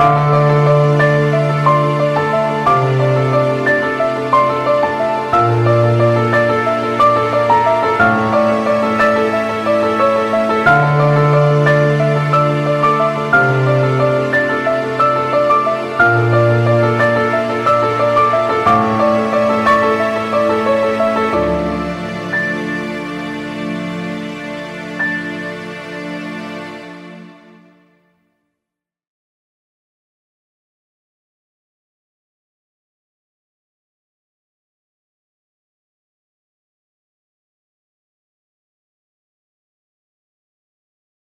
oh